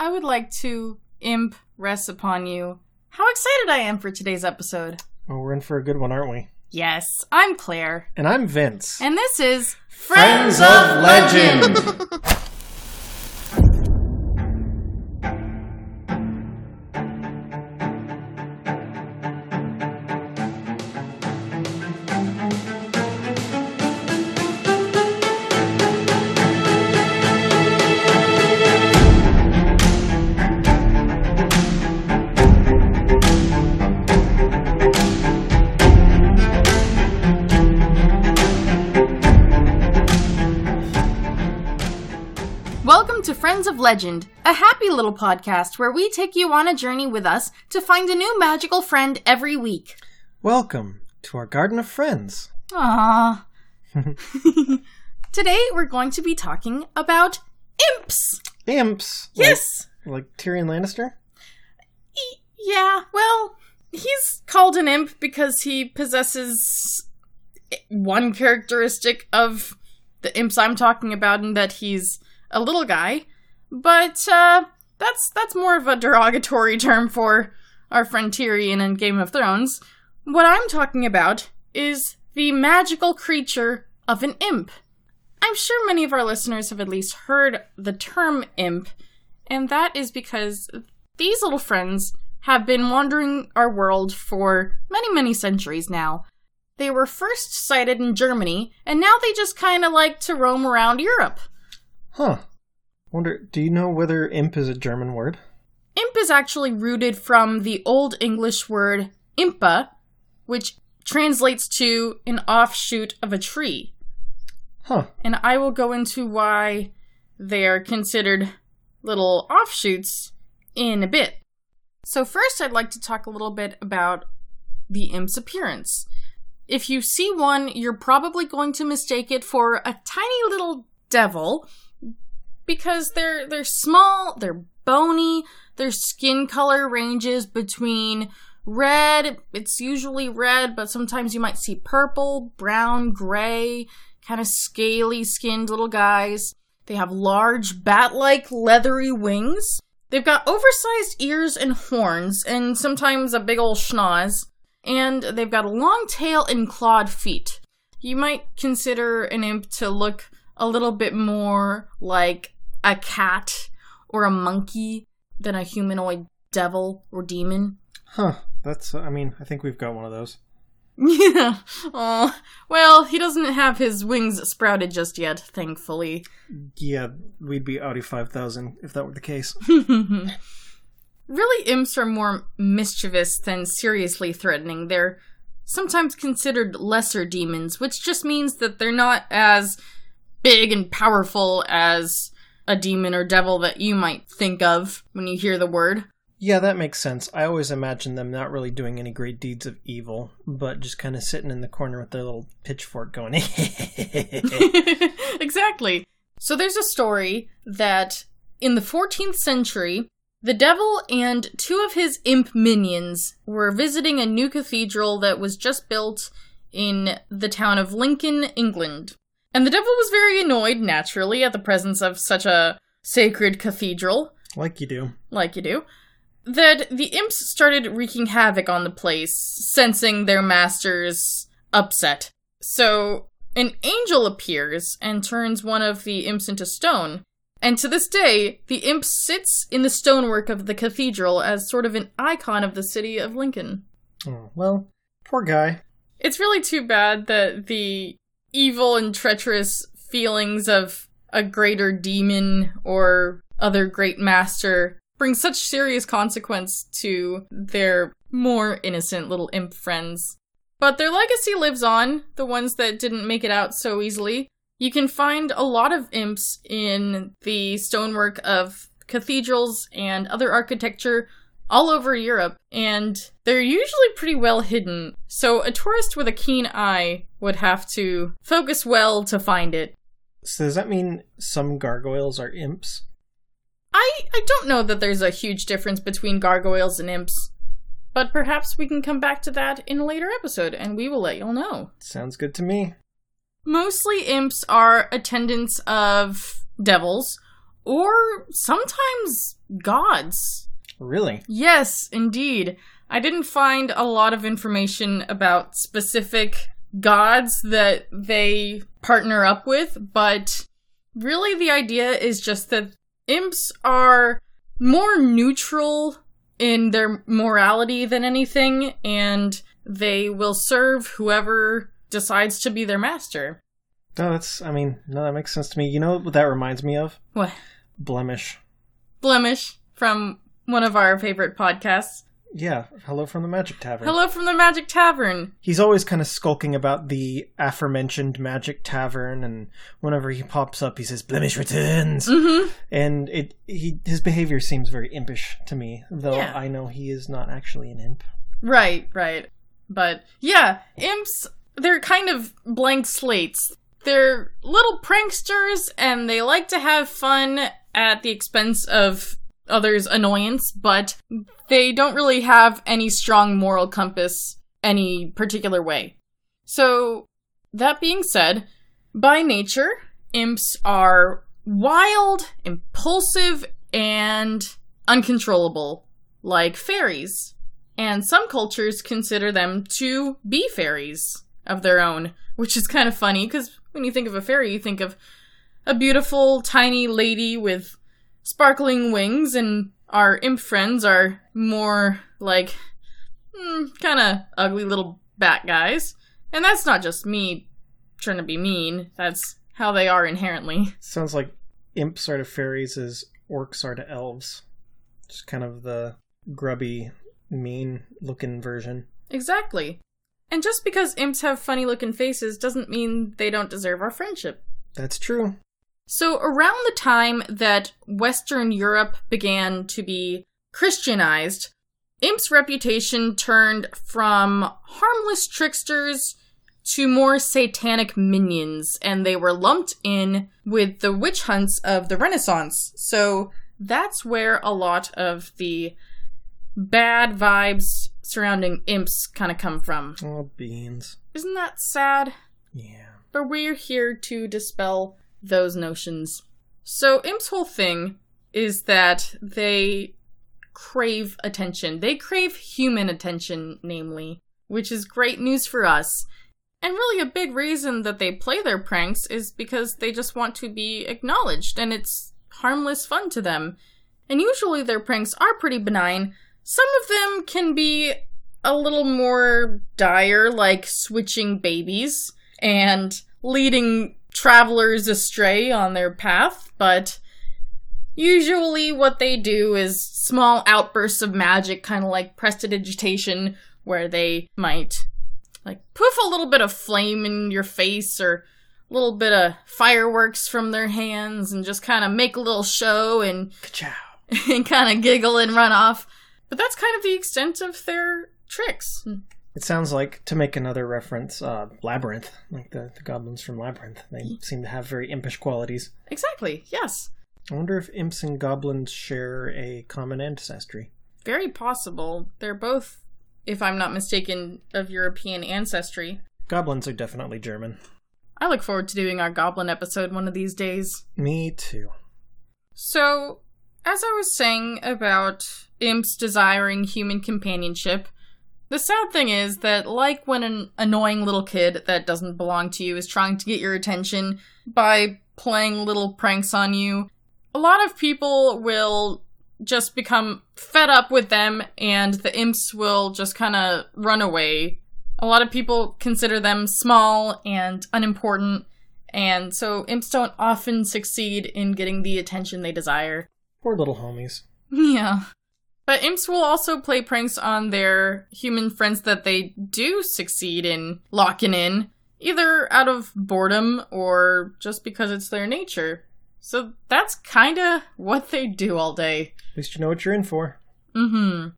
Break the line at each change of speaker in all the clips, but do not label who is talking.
I would like to imp rest upon you how excited I am for today's episode.
Well, we're in for a good one, aren't we?
Yes, I'm Claire.
And I'm Vince.
And this is
Friends of Legend.
Friends of Legend, a happy little podcast where we take you on a journey with us to find a new magical friend every week.
Welcome to our Garden of Friends.
Aww. Today we're going to be talking about imps.
Imps.
Yes.
Like, like Tyrion Lannister?
E- yeah, well, he's called an imp because he possesses one characteristic of the imps I'm talking about, and that he's a little guy. But uh, that's that's more of a derogatory term for our friend Tyrion in Game of Thrones. What I'm talking about is the magical creature of an imp. I'm sure many of our listeners have at least heard the term imp, and that is because these little friends have been wandering our world for many, many centuries now. They were first sighted in Germany, and now they just kind of like to roam around Europe.
Huh. Wonder, do you know whether imp is a German word?
Imp is actually rooted from the Old English word impa, which translates to an offshoot of a tree.
Huh.
And I will go into why they are considered little offshoots in a bit. So, first, I'd like to talk a little bit about the imp's appearance. If you see one, you're probably going to mistake it for a tiny little devil because they're they're small, they're bony, their skin color ranges between red, it's usually red, but sometimes you might see purple, brown, gray, kind of scaly skinned little guys. They have large bat like leathery wings. They've got oversized ears and horns, and sometimes a big old schnoz. And they've got a long tail and clawed feet. You might consider an imp to look a little bit more like a cat or a monkey than a humanoid devil or demon.
Huh. That's, I mean, I think we've got one of those.
Yeah. Oh, well, he doesn't have his wings sprouted just yet, thankfully.
Yeah, we'd be Audi 5000 if that were the case.
really, imps are more mischievous than seriously threatening. They're sometimes considered lesser demons, which just means that they're not as big and powerful as a demon or devil that you might think of when you hear the word.
Yeah, that makes sense. I always imagine them not really doing any great deeds of evil, but just kind of sitting in the corner with their little pitchfork going.
exactly. So there's a story that in the 14th century, the devil and two of his imp minions were visiting a new cathedral that was just built in the town of Lincoln, England. And the devil was very annoyed, naturally, at the presence of such a sacred cathedral.
like you do.
Like you do. That the imps started wreaking havoc on the place, sensing their master's upset. So, an angel appears and turns one of the imps into stone. And to this day, the imp sits in the stonework of the cathedral as sort of an icon of the city of Lincoln.
Oh, well, poor guy.
It's really too bad that the evil and treacherous feelings of a greater demon or other great master bring such serious consequence to their more innocent little imp friends. But their legacy lives on, the ones that didn't make it out so easily. You can find a lot of imps in the stonework of cathedrals and other architecture all over Europe, and they're usually pretty well hidden, so a tourist with a keen eye would have to focus well to find it.
So does that mean some gargoyles are imps?
I, I don't know that there's a huge difference between gargoyles and imps, but perhaps we can come back to that in a later episode, and we will let y'all know.
Sounds good to me.
Mostly imps are attendants of devils or sometimes gods.
Really?
Yes, indeed. I didn't find a lot of information about specific gods that they partner up with, but really the idea is just that imps are more neutral in their morality than anything, and they will serve whoever decides to be their master.
No, that's, I mean, no, that makes sense to me. You know what that reminds me of?
What?
Blemish.
Blemish from one of our favorite podcasts.
Yeah, hello from the Magic Tavern.
Hello from the Magic Tavern.
He's always kind of skulking about the aforementioned Magic Tavern, and whenever he pops up, he says "Blemish returns,"
Mm-hmm.
and it he his behavior seems very impish to me, though
Yeah.
I know he is not actually an imp.
Right, right. But yeah, imps, they're kind of blank slates. They're little pranksters and they like to have fun at the expense of others' annoyance, but they don't really have any strong moral compass any particular way. So, that being said, by nature, imps are wild, impulsive, and uncontrollable, like fairies. And some cultures consider them to be fairies of their own, which is kind of funny because when you think of a fairy, you think of a beautiful, tiny lady with sparkling wings, and our imp friends are more like hmm, kind of ugly little bat guys. And that's not just me trying to be mean, that's how they are inherently.
Sounds like imps are to fairies as orcs are to elves. Just kind of the grubby, mean looking version.
Exactly. And just because imps have funny looking faces doesn't mean they don't deserve our friendship.
That's true.
So, around the time that Western Europe began to be Christianized, Imp's reputation turned from harmless tricksters to more satanic minions, and they were lumped in with the witch hunts of the Renaissance. So, that's where a lot of the bad vibes surrounding imps kind of come from.
Oh, beans.
Isn't that sad?
Yeah.
But we're here to dispel those notions. So, Imp's whole thing is that they crave attention. They crave human attention, namely, which is great news for us. And really, a big reason that they play their pranks is because they just want to be acknowledged, and it's harmless fun to them. And usually, their pranks are pretty benign. Some of them can be a little more dire, like switching babies and leading travelers astray on their path, but usually what they do is small outbursts of magic, kind of like prestidigitation, where they might like poof a little bit of flame in your face or a little bit of fireworks from their hands and just kind of make a little show and and kind of giggle and run off. But that's kind of the extent of their tricks.
It sounds like, to make another reference, uh, Labyrinth, like the, the goblins from Labyrinth. They seem to have very impish qualities.
Exactly, yes.
I wonder if imps and goblins share a common ancestry.
Very possible. They're both, if I'm not mistaken, of European ancestry.
Goblins are definitely German.
I look forward to doing our goblin episode one of these days.
Me too.
So, as I was saying about imps desiring human companionship, the sad thing is that, like when an annoying little kid that doesn't belong to you is trying to get your attention by playing little pranks on you, a lot of people will just become fed up with them and the imps will just kind of run away. A lot of people consider them small and unimportant, and so imps don't often succeed in getting the attention they desire.
Poor little homies.
Yeah. But imps will also play pranks on their human friends that they do succeed in locking in, either out of boredom or just because it's their nature. So that's kinda what they do all day.
At least you know what you're in for.
Mm hmm.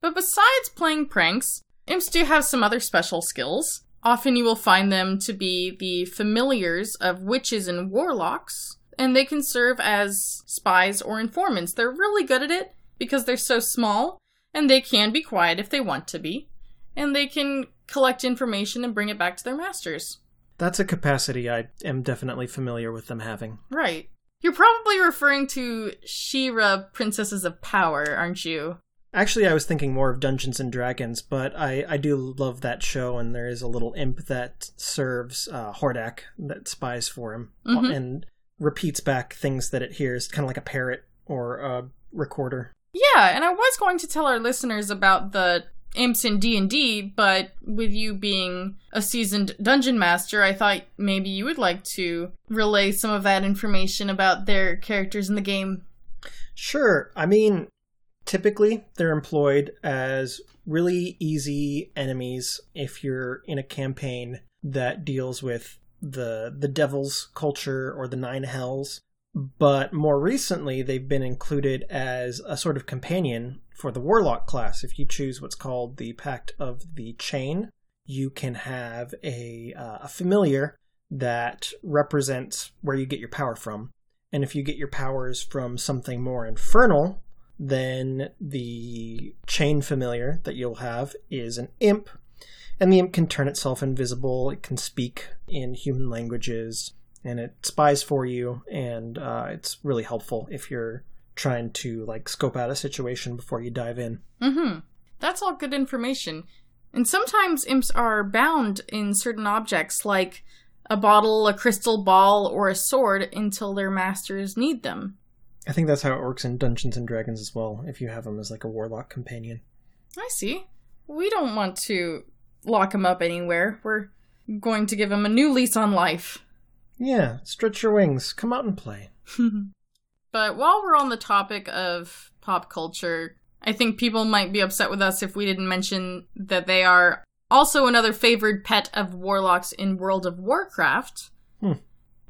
But besides playing pranks, imps do have some other special skills. Often you will find them to be the familiars of witches and warlocks, and they can serve as spies or informants. They're really good at it because they're so small, and they can be quiet if they want to be, and they can collect information and bring it back to their masters.
That's a capacity I am definitely familiar with them having.
Right. You're probably referring to She-Ra Princesses of Power, aren't you?
Actually, I was thinking more of Dungeons and Dragons, but I, I do love that show, and there is a little imp that serves uh, Hordak that spies for him
Mhm.
and repeats back things that it hears, kind of like a parrot or a recorder.
Yeah, and I was going to tell our listeners about the imps in D&D, but with you being a seasoned dungeon master, I thought maybe you would like to relay some of that information about their characters in the game.
Sure. I mean, typically they're employed as really easy enemies if you're in a campaign that deals with the the devil's culture or the nine hells. But more recently, they've been included as a sort of companion for the warlock class. If you choose what's called the Pact of the Chain, you can have a uh, a familiar that represents where you get your power from. And if you get your powers from something more infernal, then the chain familiar that you'll have is an imp. And the imp can turn itself invisible, it can speak in human languages, and it spies for you, and uh, it's really helpful if you're trying to like scope out a situation before you dive in.
Mm-hmm. That's all good information. And sometimes imps are bound in certain objects, like a bottle, a crystal ball, or a sword, until their masters need them.
I think that's how it works in Dungeons and Dragons as well, if you have them as like a warlock companion.
I see. We don't want to lock him up anywhere. We're going to give him a new lease on life.
Yeah, stretch your wings, come out and play.
but while we're on the topic of pop culture, I think people might be upset with us if we didn't mention that they are also another favored pet of warlocks in World of Warcraft.
Hmm.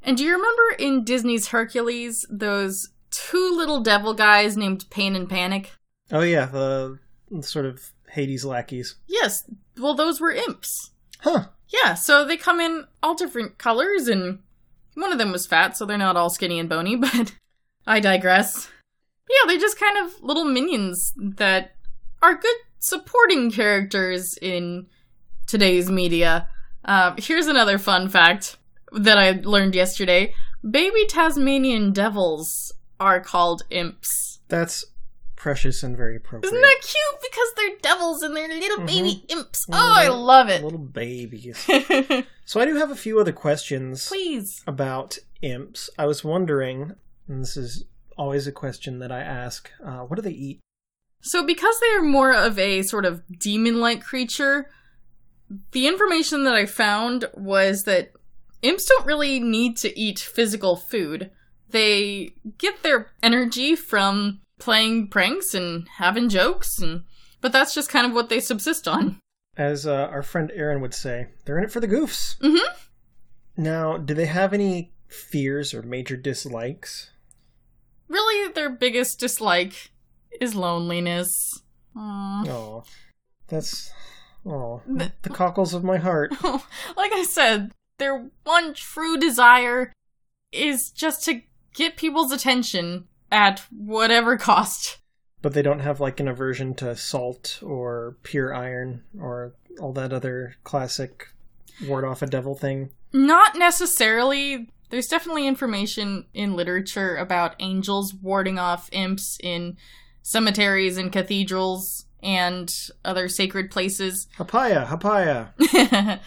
And do you remember in Disney's Hercules those two little devil guys named Pain and Panic?
Oh yeah, the sort of Hades lackeys.
Yes, well, those were imps.
Huh.
Yeah, so they come in all different colors, and one of them was fat, so they're not all skinny and bony, but I digress. Yeah, they're just kind of little minions that are good supporting characters in today's media. Uh, here's another fun fact that I learned yesterday baby Tasmanian devils are called imps.
That's precious and very appropriate.
Isn't that cute? Because they're devils and they're little
Mhm.
baby imps. Oh,
Mhm.
I love it.
Little babies. so I do have a few other questions
Please.
about imps. I was wondering, and this is always a question that I ask, uh, what do they eat?
So, because they are more of a sort of demon like creature, the information that I found was that imps don't really need to eat physical food. They get their energy from playing pranks and having jokes, and but that's just kind of what they subsist on.
As uh, our friend Aaron would say, they're in it for the goofs.
Mhm.
Now, do they have any fears or major dislikes?
Really, their biggest dislike is loneliness.
Oh, that's oh
The-
the cockles of my heart.
like I said, their one true desire is just to get people's attention at whatever cost.
But they don't have like an aversion to salt or pure iron or all that other classic ward off a devil thing.
Not necessarily. There's definitely information in literature about angels warding off imps in cemeteries and cathedrals and other sacred places.
Hapaya, hapaya.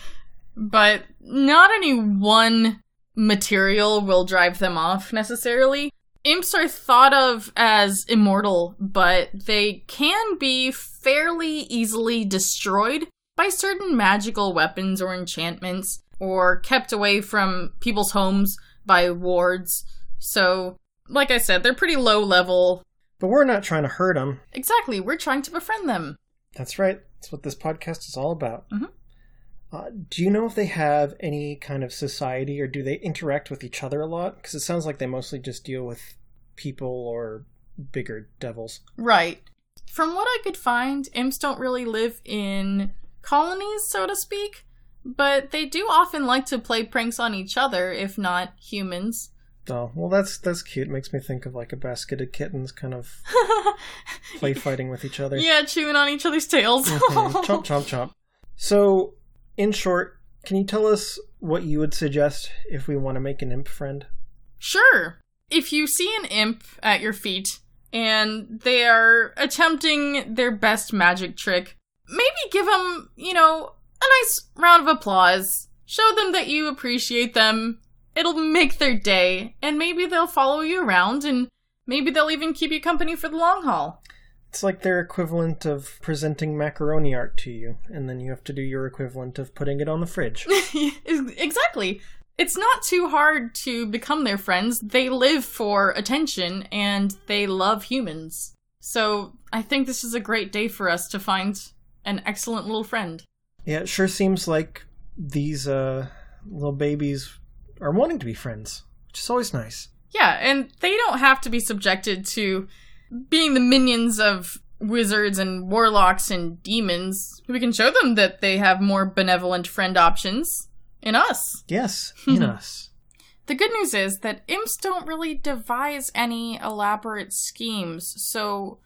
but not any one material will drive them off necessarily. Imps are thought of as immortal, but they can be fairly easily destroyed by certain magical weapons or enchantments, or kept away from people's homes by wards. So, like I said, they're pretty low level.
But we're not trying to hurt them.
Exactly, we're trying to befriend them.
That's right. That's what this podcast is all about.
Mhm.
Uh, do you know if they have any kind of society or do they interact with each other a lot? Because it sounds like they mostly just deal with people or bigger devils.
Right. From what I could find, imps don't really live in colonies, so to speak, but they do often like to play pranks on each other, if not humans.
Oh, well, that's that's cute. makes me think of like a basket of kittens kind of play fighting with each other.
yeah, chewing on each other's tails.
Mhm. Chomp, chomp, chomp. So, in short, can you tell us what you would suggest if we want to make an imp friend?
Sure. if you see an imp at your feet and they are attempting their best magic trick, maybe give them, you know, a nice round of applause. Show them that you appreciate them. It'll make their day, and maybe they'll follow you around, and maybe they'll even keep you company for the long haul.
It's like their equivalent of presenting macaroni art to you, and then you have to do your equivalent of putting it on the fridge.
exactly. It's not too hard to become their friends. They live for attention and they love humans. So I think this is a great day for us to find an excellent little friend.
Yeah, it sure seems like these uh, little babies are wanting to be friends, which is always nice.
Yeah, and they don't have to be subjected to being the minions of wizards and warlocks and demons. We can show them that they have more benevolent friend options in us.
Yes, in us.
The good news is that imps don't really devise any elaborate schemes, so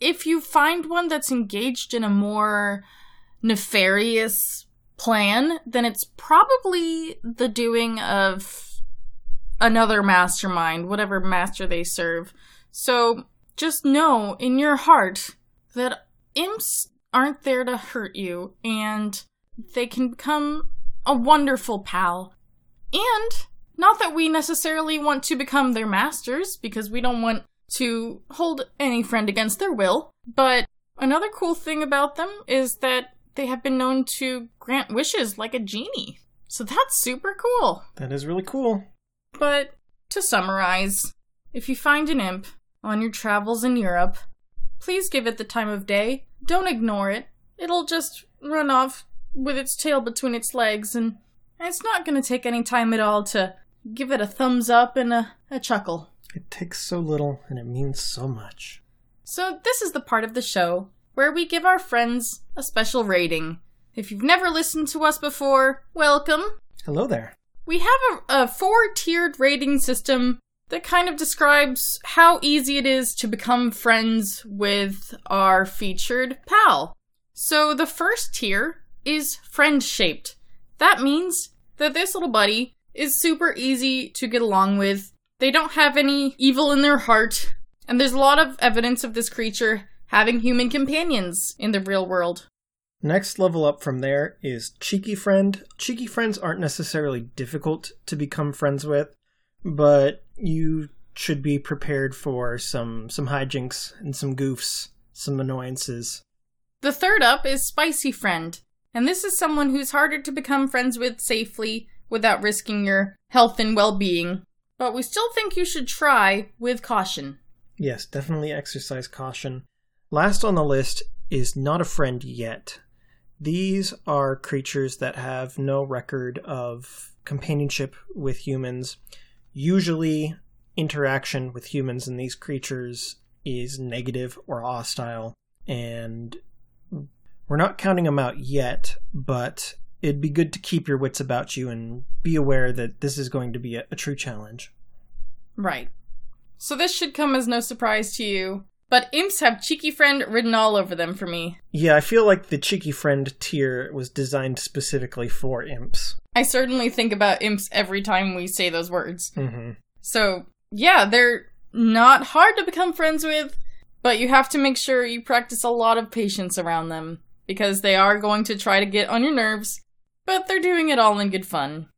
if you find one that's engaged in a more nefarious plan, then it's probably the doing of another mastermind, whatever master they serve. So just know in your heart that imps aren't there to hurt you and they can become a wonderful pal. And not that we necessarily want to become their masters because we don't want to hold any friend against their will, but another cool thing about them is that they have been known to grant wishes like a genie. So that's super cool.
That is really cool.
But to summarize, if you find an imp on your travels in Europe, please give it the time of day. Don't ignore it. It'll just run off with its tail between its legs, and it's not going to take any time at all to give it a thumbs up and a, a chuckle.
It takes so little and it means so much.
So, this is the part of the show where we give our friends a special rating. If you've never listened to us before, welcome.
Hello there.
We have a, a four tiered rating system that kind of describes how easy it is to become friends with our featured pal. So, the first tier is friend shaped. That means that this little buddy is super easy to get along with. They don't have any evil in their heart, and there's a lot of evidence of this creature having human companions in the real world.
Next level up from there is Cheeky Friend. Cheeky friends aren't necessarily difficult to become friends with, but you should be prepared for some some hijinks and some goofs, some annoyances.
The third up is Spicy Friend. And this is someone who's harder to become friends with safely without risking your health and well being. But we still think you should try with caution.
Yes, definitely exercise caution. Last on the list is Not a Friend Yet. These are creatures that have no record of companionship with humans. Usually, interaction with humans and these creatures is negative or hostile, and we're not counting them out yet, but it'd be good to keep your wits about you and be aware that this is going to be a, a true challenge.
Right. So this should come as no surprise to you. But imps have cheeky friend written all over them for me.
Yeah, I feel like the cheeky friend tier was designed specifically for imps.
I certainly think about imps every time we say those words.
Mm-hmm.
So, yeah, they're not hard to become friends with, but you have to make sure you practice a lot of patience around them because they are going to try to get on your nerves, but they're doing it all in good fun.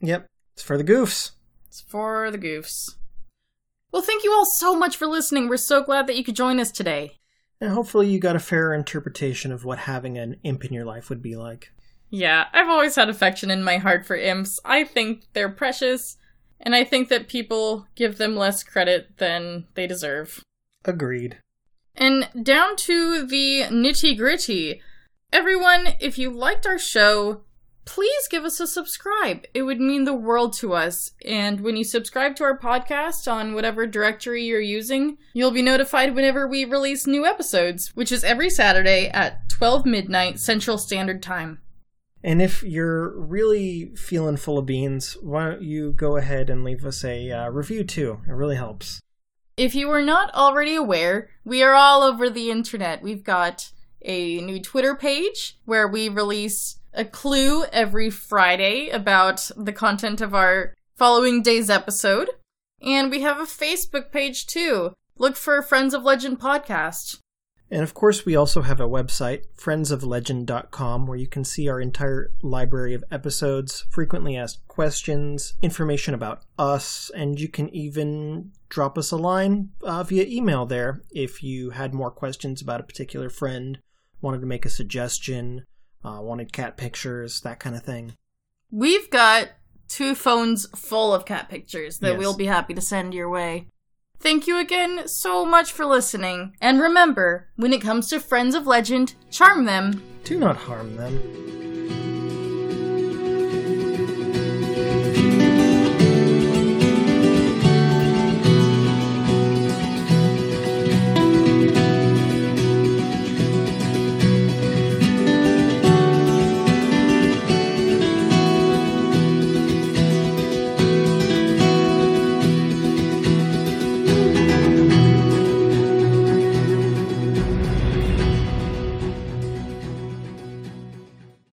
Yep, it's for the goofs.
It's for the goofs. Well, thank you all so much for listening. We're so glad that you could join us today.
And hopefully, you got a fair interpretation of what having an imp in your life would be like.
Yeah, I've always had affection in my heart for imps. I think they're precious, and I think that people give them less credit than they deserve.
Agreed.
And down to the nitty gritty. Everyone, if you liked our show, please give us a subscribe. It would mean the world to us. And when you subscribe to our podcast on whatever directory you're using, you'll be notified whenever we release new episodes, which is every Saturday at 12 midnight Central Standard Time.
And if you're really feeling full of beans, why don't you go ahead and leave us a uh, review too? It really helps.
If you are not already aware, we are all over the internet. We've got a new Twitter page where we release a clue every Friday about the content of our following day's episode. And we have a Facebook page too. Look for Friends of Legend podcast.
And of course, we also have a website, friendsoflegend.com, where you can see our entire library of episodes, frequently asked questions, information about us, and you can even drop us a line uh, via email there if you had more questions about a particular friend, wanted to make a suggestion, uh, wanted cat pictures, that kind of thing.
We've got two phones full of cat pictures that
Yes.
we'll be happy to send your way. Thank you again so much for listening. And remember, when it comes to Friends of Legend, charm them.
Do not harm them.